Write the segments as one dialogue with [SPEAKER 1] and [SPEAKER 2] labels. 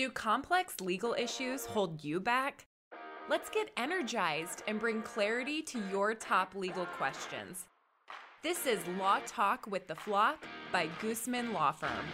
[SPEAKER 1] Do complex legal issues hold you back? Let's get energized and bring clarity to your top legal questions. This is Law Talk with the Flock by Goosmann Law Firm.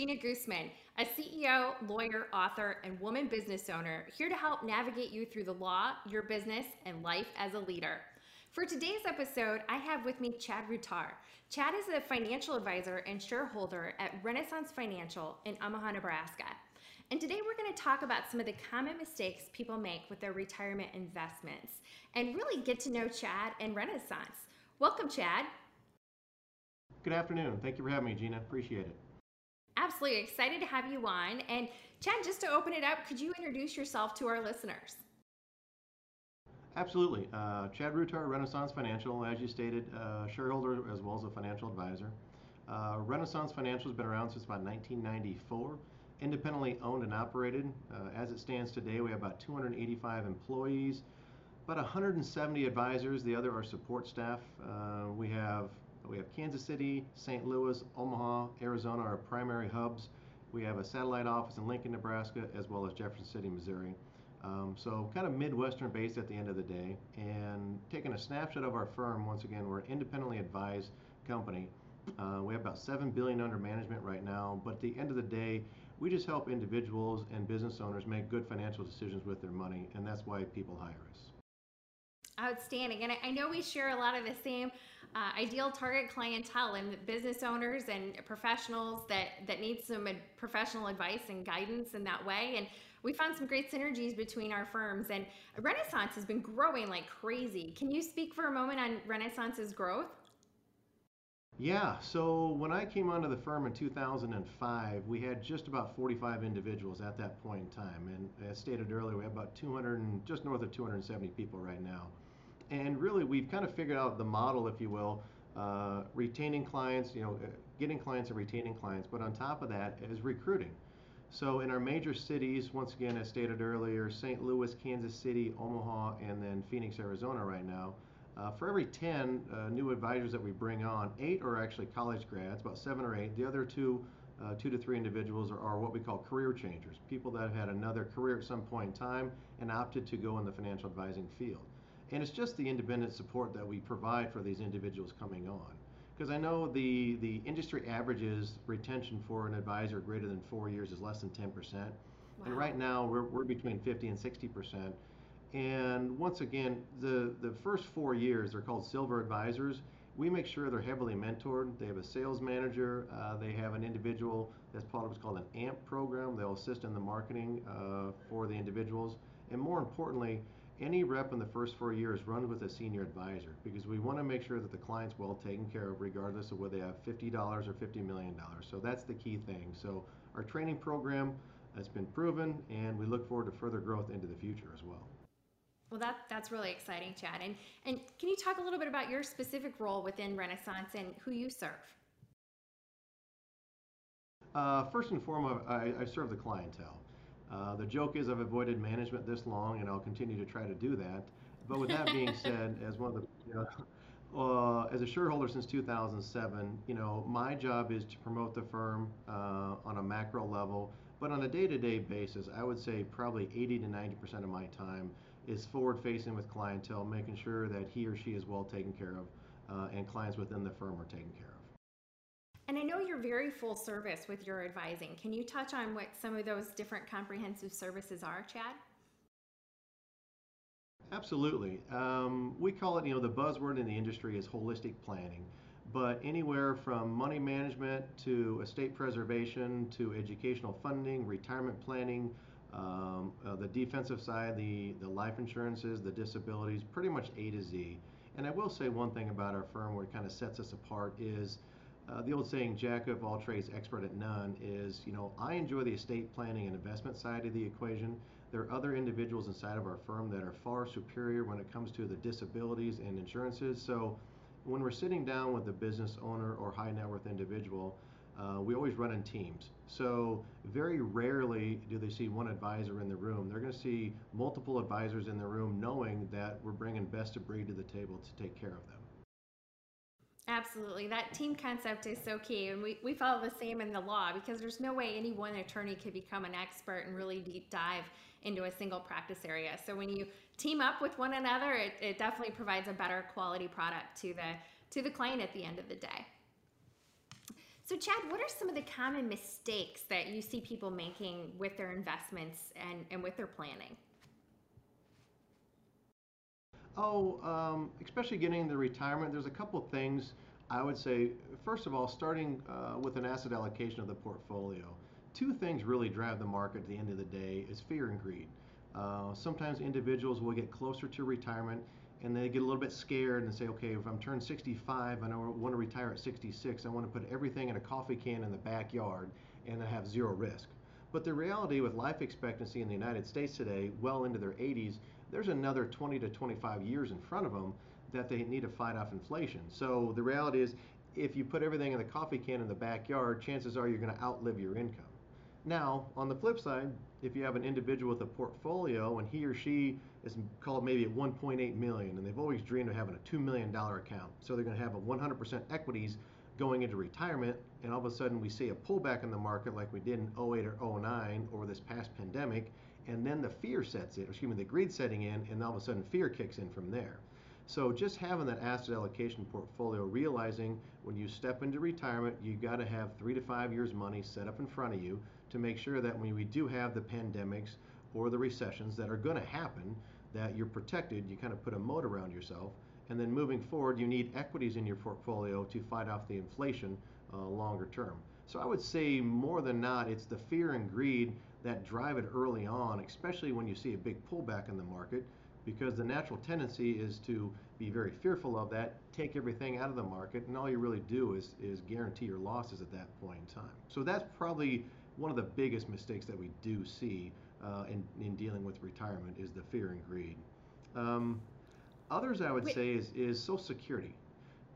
[SPEAKER 2] Gina Goosmann, a CEO, lawyer, author, and woman business owner, here to help navigate you through the law, your business, and life as a leader. For today's episode, I have with me Chad Rutar. Chad is a financial advisor and shareholder at Renaissance Financial in Omaha, Nebraska. And today we're going to talk about some of the common mistakes people make with their retirement investments and really get to know Chad and Renaissance. Welcome, Chad.
[SPEAKER 3] Good afternoon. Thank you for having me, Gina. Appreciate it.
[SPEAKER 2] Absolutely excited to have you on. And Chad, just to open it up, could you introduce yourself to our listeners?
[SPEAKER 3] Absolutely. Uh, Chad Rutar, Renaissance Financial, as you stated, uh, shareholder as well as a financial advisor. Uh, Renaissance Financial has been around since about 1994, independently owned and operated. Uh, as it stands today, we have about 285 employees, about 170 advisors. The other are support staff. Uh, we have we have Kansas City, St. Louis, Omaha, Arizona, our primary hubs. We have a satellite office in Lincoln, Nebraska, as well as Jefferson City, Missouri. Um, so kind of Midwestern based at the end of the day. And taking a snapshot of our firm, once again, we're an independently advised company. Uh, we have about seven billion under management right now, but at the end of the day, we just help individuals and business owners make good financial decisions with their money, and that's why people hire us.
[SPEAKER 2] Outstanding. And I know we share a lot of the same uh, ideal target clientele and business owners and professionals that, that need some professional advice and guidance in that way. And we found some great synergies between our firms. And Renaissance has been growing like crazy. Can you speak for a moment on Renaissance's growth?
[SPEAKER 3] Yeah, so when I came onto the firm in 2005, we had just about 45 individuals at that point in time. And as stated earlier, we have about 200, just north of 270 people right now and really we've kind of figured out the model, if you will, uh, retaining clients, you know, uh, getting clients and retaining clients. But on top of that is recruiting. So in our major cities, once again, as stated earlier, St. Louis, Kansas City, Omaha, and then Phoenix, Arizona right now, uh, for every 10 uh, new advisors that we bring on, eight are actually college grads, about seven or eight. The other two, uh, two to three individuals are, are, what we call career changers, people that have had another career at some point in time and opted to go in the financial advising field. And it's just the independent support that we provide for these individuals coming on. Because I know the, the industry averages retention for an advisor greater than four years is less than 10%. Wow. And right now we're, we're between 50 and 60%. And once again, the, the first four years, they're called silver advisors. We make sure they're heavily mentored. They have a sales manager. Uh, they have an individual that's part of what's called an AMP program. They'll assist in the marketing uh, for the individuals. And more importantly, any rep in the first four years runs with a senior advisor because we want to make sure that the client's well taken care of regardless of whether they have $50 or $50 million. So that's the key thing. So our training program has been proven and we look forward to further growth into the future as well.
[SPEAKER 2] Well, that, that's really exciting, Chad. And, and can you talk a little bit about your specific role within Renaissance and who you serve?
[SPEAKER 3] Uh, first and foremost, I, I serve the clientele. Uh, the joke is I've avoided management this long, and I'll continue to try to do that. But with that being said, as one of the, you know, uh, as a shareholder since 2007, you know, my job is to promote the firm uh, on a macro level, but on a day-to-day basis, I would say probably 80 to 90 percent of my time is forward-facing with clientele, making sure that he or she is well taken care of, uh, and clients within the firm are taken care of.
[SPEAKER 2] And I know you're very full service with your advising. Can you touch on what some of those different comprehensive services are, Chad?
[SPEAKER 3] Absolutely. Um, we call it, you know, the buzzword in the industry is holistic planning. But anywhere from money management to estate preservation to educational funding, retirement planning, um, uh, the defensive side, the, the life insurances, the disabilities, pretty much A to Z. And I will say one thing about our firm what kind of sets us apart is uh, the old saying, jack of all trades, expert at none, is, you know, I enjoy the estate planning and investment side of the equation. There are other individuals inside of our firm that are far superior when it comes to the disabilities and insurances. So when we're sitting down with a business owner or high net worth individual, uh, we always run in teams. So very rarely do they see one advisor in the room. They're going to see multiple advisors in the room knowing that we're bringing best of breed to the table to take care of them.
[SPEAKER 2] Absolutely. That team concept is so key. And we, we follow the same in the law because there's no way any one attorney could become an expert and really deep dive into a single practice area. So when you team up with one another, it, it definitely provides a better quality product to the to the client at the end of the day. So Chad, what are some of the common mistakes that you see people making with their investments and, and with their planning?
[SPEAKER 3] Oh, um, especially getting into retirement, there's a couple of things I would say. First of all, starting uh, with an asset allocation of the portfolio. Two things really drive the market at the end of the day is fear and greed. Uh, sometimes individuals will get closer to retirement and they get a little bit scared and say, okay, if I'm turned 65 and I want to retire at 66, I want to put everything in a coffee can in the backyard and I have zero risk. But the reality with life expectancy in the United States today, well into their 80s, there's another 20 to 25 years in front of them that they need to fight off inflation. So the reality is, if you put everything in the coffee can in the backyard, chances are you're going to outlive your income. Now, on the flip side, if you have an individual with a portfolio and he or she is called maybe at 1.8 million and they've always dreamed of having a $2 million account, so they're going to have a 100% equities going into retirement, and all of a sudden we see a pullback in the market like we did in 08 or 09 or this past pandemic, and then the fear sets in, excuse me, the greed setting in, and all of a sudden fear kicks in from there. So just having that asset allocation portfolio, realizing when you step into retirement, you've got to have three to five years money set up in front of you to make sure that when we do have the pandemics or the recessions that are going to happen, that you're protected. You kind of put a moat around yourself. And then moving forward, you need equities in your portfolio to fight off the inflation uh, longer term. So I would say more than not, it's the fear and greed that drive it early on, especially when you see a big pullback in the market, because the natural tendency is to be very fearful of that, take everything out of the market, and all you really do is, is guarantee your losses at that point in time. So that's probably one of the biggest mistakes that we do see uh, in, in dealing with retirement is the fear and greed. Um, others, I would Wait. say, is, is Social Security.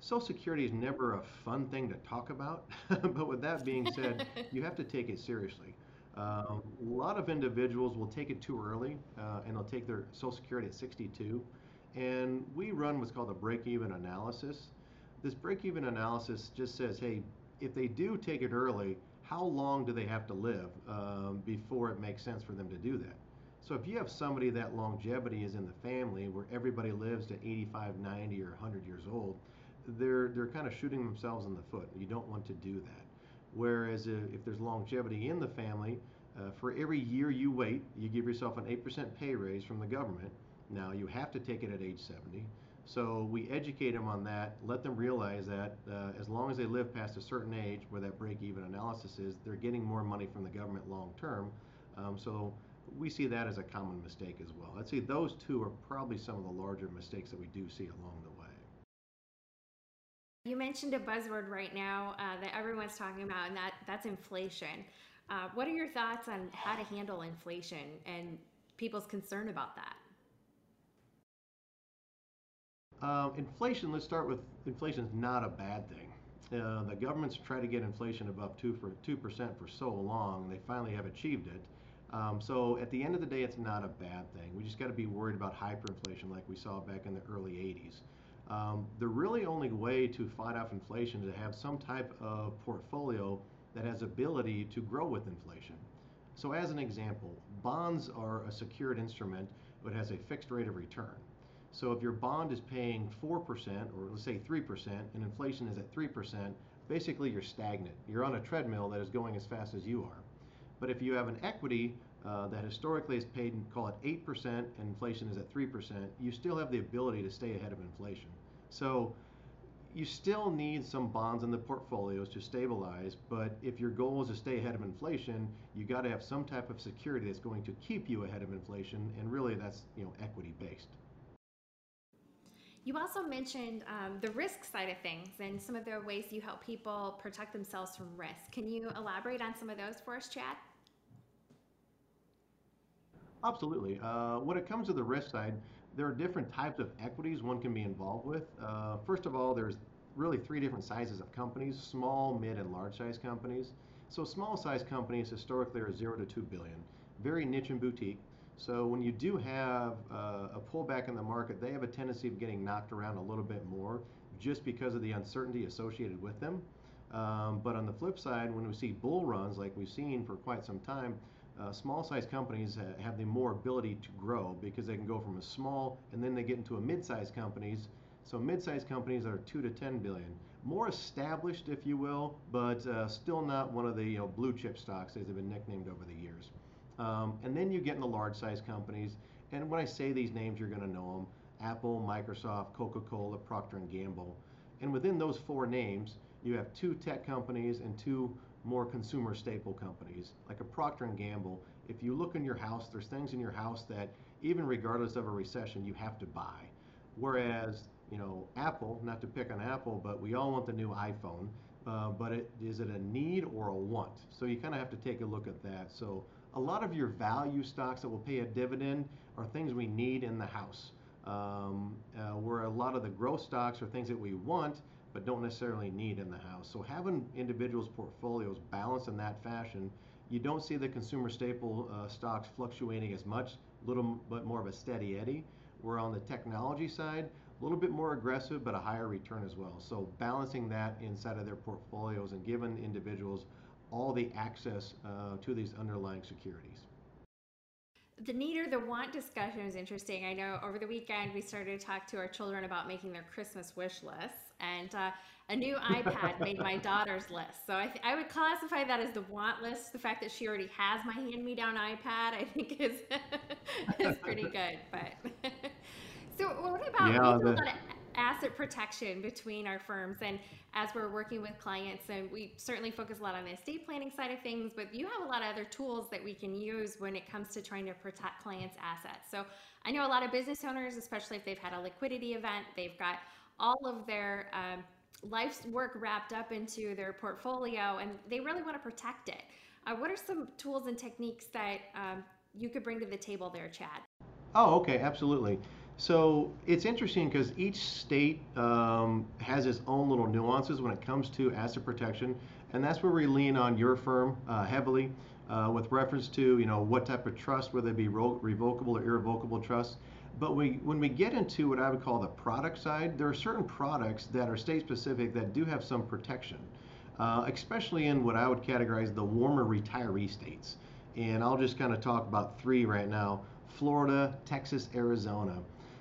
[SPEAKER 3] Social Security is never a fun thing to talk about, but with that being said, you have to take it seriously. Um, a lot of individuals will take it too early uh, and they'll take their Social Security at 62. And we run what's called a break even analysis. This break even analysis just says, hey, if they do take it early, how long do they have to live um, before it makes sense for them to do that? So if you have somebody that longevity is in the family where everybody lives to 85, 90, or 100 years old, they're they're kind of shooting themselves in the foot. You don't want to do that. Whereas if there's longevity in the family, uh, for every year you wait, you give yourself an 8% pay raise from the government. Now you have to take it at age 70. So we educate them on that, let them realize that uh, as long as they live past a certain age where that break even analysis is, they're getting more money from the government long term. Um, so we see that as a common mistake as well. I'd say those two are probably some of the larger mistakes that we do see along the way.
[SPEAKER 2] You mentioned a buzzword right now uh, that everyone's talking about, and that that's inflation. Uh, what are your thoughts on how to handle inflation and people's concern about that?
[SPEAKER 3] Uh, inflation. Let's start with inflation. Is not a bad thing. Uh, the government's tried to get inflation above two for two percent for so long. They finally have achieved it. Um, so at the end of the day, it's not a bad thing. We just got to be worried about hyperinflation like we saw back in the early 80s. Um, the really only way to fight off inflation is to have some type of portfolio that has ability to grow with inflation. So as an example, bonds are a secured instrument that has a fixed rate of return. So if your bond is paying 4% or let's say 3% and inflation is at 3%, basically you're stagnant. You're on a treadmill that is going as fast as you are. But if you have an equity uh, that historically is paid, call it 8%, and inflation is at 3%, you still have the ability to stay ahead of inflation. So you still need some bonds in the portfolios to stabilize, but if your goal is to stay ahead of inflation, you got to have some type of security that's going to keep you ahead of inflation, and really that's you know equity based.
[SPEAKER 2] You also mentioned um, the risk side of things and some of the ways you help people protect themselves from risk. Can you elaborate on some of those for us, Chad?
[SPEAKER 3] Absolutely. Uh, when it comes to the risk side, there are different types of equities one can be involved with. Uh, first of all, there's really three different sizes of companies small, mid, and large size companies. So, small size companies historically are 0 to 2 billion, very niche and boutique. So, when you do have uh, a pullback in the market, they have a tendency of getting knocked around a little bit more just because of the uncertainty associated with them. Um, but on the flip side, when we see bull runs like we've seen for quite some time, uh, small sized companies ha- have the more ability to grow because they can go from a small and then they get into a mid sized companies. So mid sized companies are 2 to 10 billion. More established, if you will, but uh, still not one of the you know, blue chip stocks as they've been nicknamed over the years. Um, and then you get in the large size companies. And when I say these names, you're going to know them. Apple, Microsoft, Coca-Cola, Procter & Gamble. And within those four names, you have two tech companies and two more consumer staple companies, like a Procter & Gamble. If you look in your house, there's things in your house that even regardless of a recession, you have to buy. Whereas, you know, Apple, not to pick on Apple, but we all want the new iPhone. Uh, but it, is it a need or a want? So you kind of have to take a look at that. So a lot of your value stocks that will pay a dividend are things we need in the house. Um, uh, where a lot of the growth stocks are things that we want but don't necessarily need in the house. So having individuals' portfolios balanced in that fashion, you don't see the consumer staple uh, stocks fluctuating as much, a little bit more of a steady eddy. We're on the technology side, a little bit more aggressive, but a higher return as well. So balancing that inside of their portfolios and giving individuals all the access uh, to these underlying securities
[SPEAKER 2] the need or the want discussion is interesting. I know over the weekend we started to talk to our children about making their Christmas wish lists, and uh, a new iPad made my daughter's list. So I, th- I would classify that as the want list. The fact that she already has my hand-me-down iPad, I think, is is pretty good. But so what about yeah, the- asset protection between our firms and as we're working with clients and we certainly focus a lot on the estate planning side of things but you have a lot of other tools that we can use when it comes to trying to protect clients assets so i know a lot of business owners especially if they've had a liquidity event they've got all of their um, life's work wrapped up into their portfolio and they really want to protect it. Uh, what are some tools and techniques that um, you could bring to the table there chad?
[SPEAKER 3] Oh okay absolutely. So it's interesting because each state um, has its own little nuances when it comes to asset protection, and that's where we lean on your firm uh, heavily uh, with reference to you know what type of trust, whether it be revocable or irrevocable trust. But we, when we get into what I would call the product side, there are certain products that are state specific that do have some protection, uh, especially in what I would categorize the warmer retiree states. And I'll just kind of talk about three right now Florida, Texas, Arizona.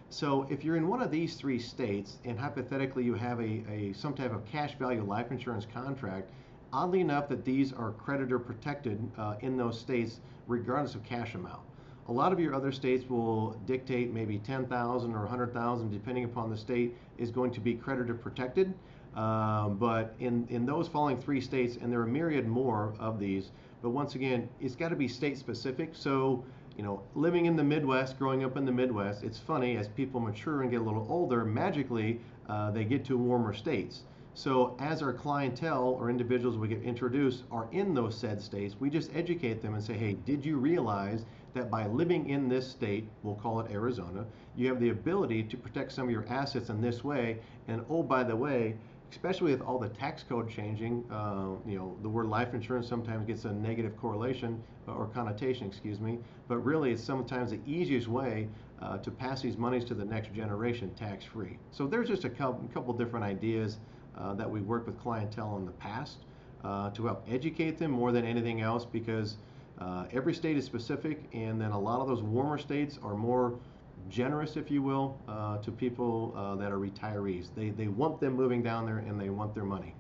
[SPEAKER 3] So if you're in one of these three states and hypothetically you have a, a some type of cash value life insurance contract, oddly enough that these are creditor protected uh, in those states regardless of cash amount. A lot of your other states will dictate maybe 10,000 or 100,000 depending upon the state is going to be creditor protected. Um, but in, in those following three states, and there are myriad more of these, but once again, it's got to be state specific. So you know, living in the Midwest, growing up in the Midwest, it's funny as people mature and get a little older, magically uh, they get to warmer states. So as our clientele or individuals we get introduced are in those said states, we just educate them and say, hey, did you realize that by living in this state, we'll call it Arizona, you have the ability to protect some of your assets in this way. And oh, by the way, especially with all the tax code changing, uh, you know, the word life insurance sometimes gets a negative correlation uh, or connotation, excuse me, but really it's sometimes the easiest way uh, to pass these monies to the next generation tax free. So there's just a couple, couple different ideas uh, that we worked with clientele in the past uh, to help educate them more than anything else because uh, every state is specific and then a lot of those warmer states are more generous, if you will, uh, to people uh, that are retirees. They, they want them moving down there and they want their money.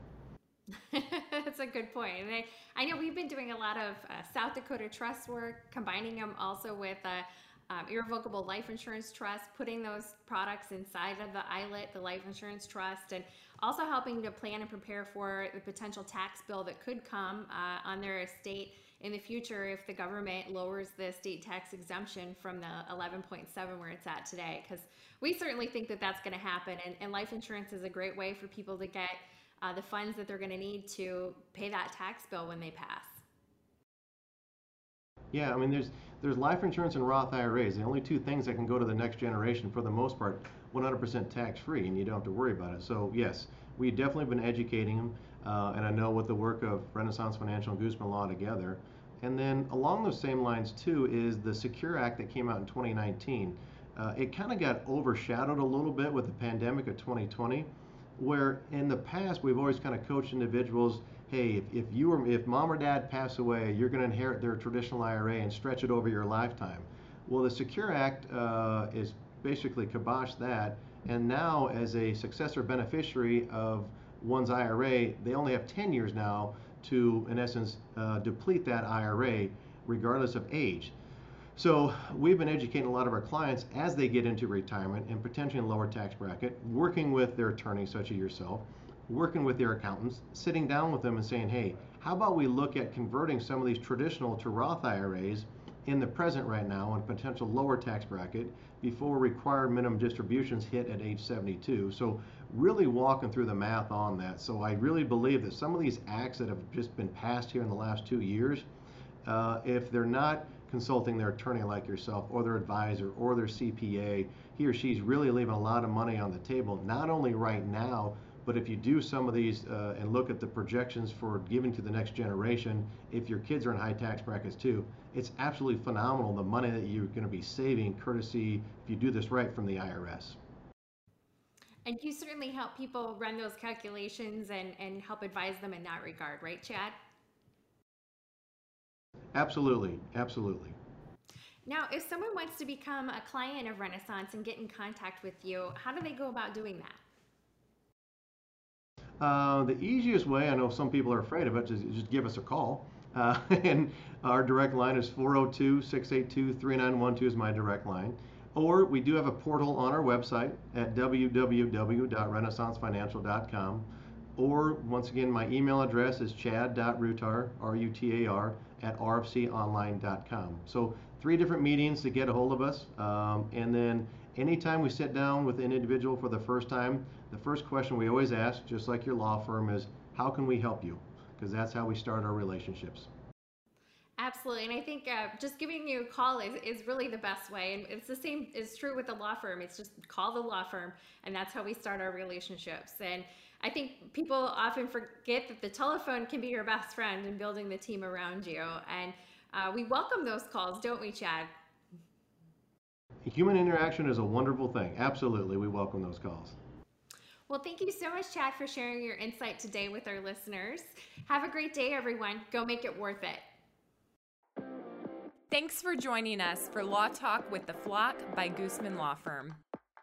[SPEAKER 2] That's a good point. And I, I know we've been doing a lot of uh, South Dakota trust work, combining them also with um, irrevocable life insurance trust, putting those products inside of the ILIT, the life insurance trust, and also helping to plan and prepare for the potential tax bill that could come uh, on their estate in the future if the government lowers the state tax exemption from the 11.7 where it's at today. Because we certainly think that that's going to happen and, and, life insurance is a great way for people to get uh, the funds that they're going to need to pay that tax bill when they pass
[SPEAKER 3] Yeah, I mean, there's there's life insurance and Roth IRAs. The only two things that can go to the next generation, for the most part, 100% tax free, and you don't have to worry about it. So yes, we've definitely been educating them, uh, and I know with the work of Renaissance Financial and Goosmann Law together. And then along those same lines too is the Secure Act that came out in 2019. Uh, it kind of got overshadowed a little bit with the pandemic of 2020, where in the past we've always kind of coached individuals hey, if, if you or if mom or dad pass away, you're going to inherit their traditional IRA and stretch it over your lifetime. Well, the Secure Act uh, is basically kiboshed that, and now as a successor beneficiary of one's IRA, they only have 10 years now to, in essence, uh, deplete that IRA regardless of age. So we've been educating a lot of our clients as they get into retirement and potentially in a lower tax bracket, working with their attorneys such as yourself working with their accountants, sitting down with them and saying, hey, how about we look at converting some of these traditional to Roth IRAs in the present right now in potential lower tax bracket before required minimum distributions hit at age 72. So really walking through the math on that. So I really believe that some of these acts that have just been passed here in the last two years, uh, if they're not consulting their attorney like yourself or their advisor or their CPA, he or she's really leaving a lot of money on the table, not only right now, but if you do some of these uh, and look at the projections for giving to the next generation, if your kids are in high tax brackets too, it's absolutely phenomenal the money that you're going to be saving courtesy if you do this right from the IRS.
[SPEAKER 2] And you certainly help people run those calculations and, and help advise them in that regard, right, Chad?
[SPEAKER 3] Absolutely, absolutely.
[SPEAKER 2] Now, if someone wants to become a client of Renaissance and get in contact with you, how do they go about doing that?
[SPEAKER 3] Uh, the easiest way, I know some people are afraid of it, is just give us a call. Uh, and our direct line is 402 682 3912 is my direct line. Or we do have a portal on our website at www.renaissancefinancial.com. Or once again, my email address is chad.rutar, R-U-T-A-R, at rfconline.com. So three different meetings to get a hold of us. Um, and then anytime we sit down with an individual for the first time, the first question we always ask, just like your law firm, is how can we help you? Because that's how we start our relationships.
[SPEAKER 2] Absolutely. And I think uh, just giving you a call is, is really the best way. And it's the same is true with the law firm. It's just call the law firm, and that's how we start our relationships. And I think people often forget that the telephone can be your best friend in building the team around you. And uh, we welcome those calls, don't we, Chad?
[SPEAKER 3] Human interaction is a wonderful thing. Absolutely. We welcome those calls.
[SPEAKER 2] Well, thank you so much, Chad, for sharing your insight today with our listeners. Have a great day, everyone. Go make it worth it.
[SPEAKER 1] Thanks for joining us for Law Talk with the Flock by Goosmann Law Firm.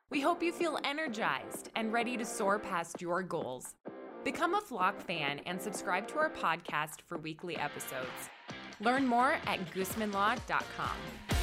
[SPEAKER 1] We hope you feel energized and ready to soar past your goals. Become a Flock fan and subscribe to our podcast for weekly episodes. Learn more at goosmannlaw.com.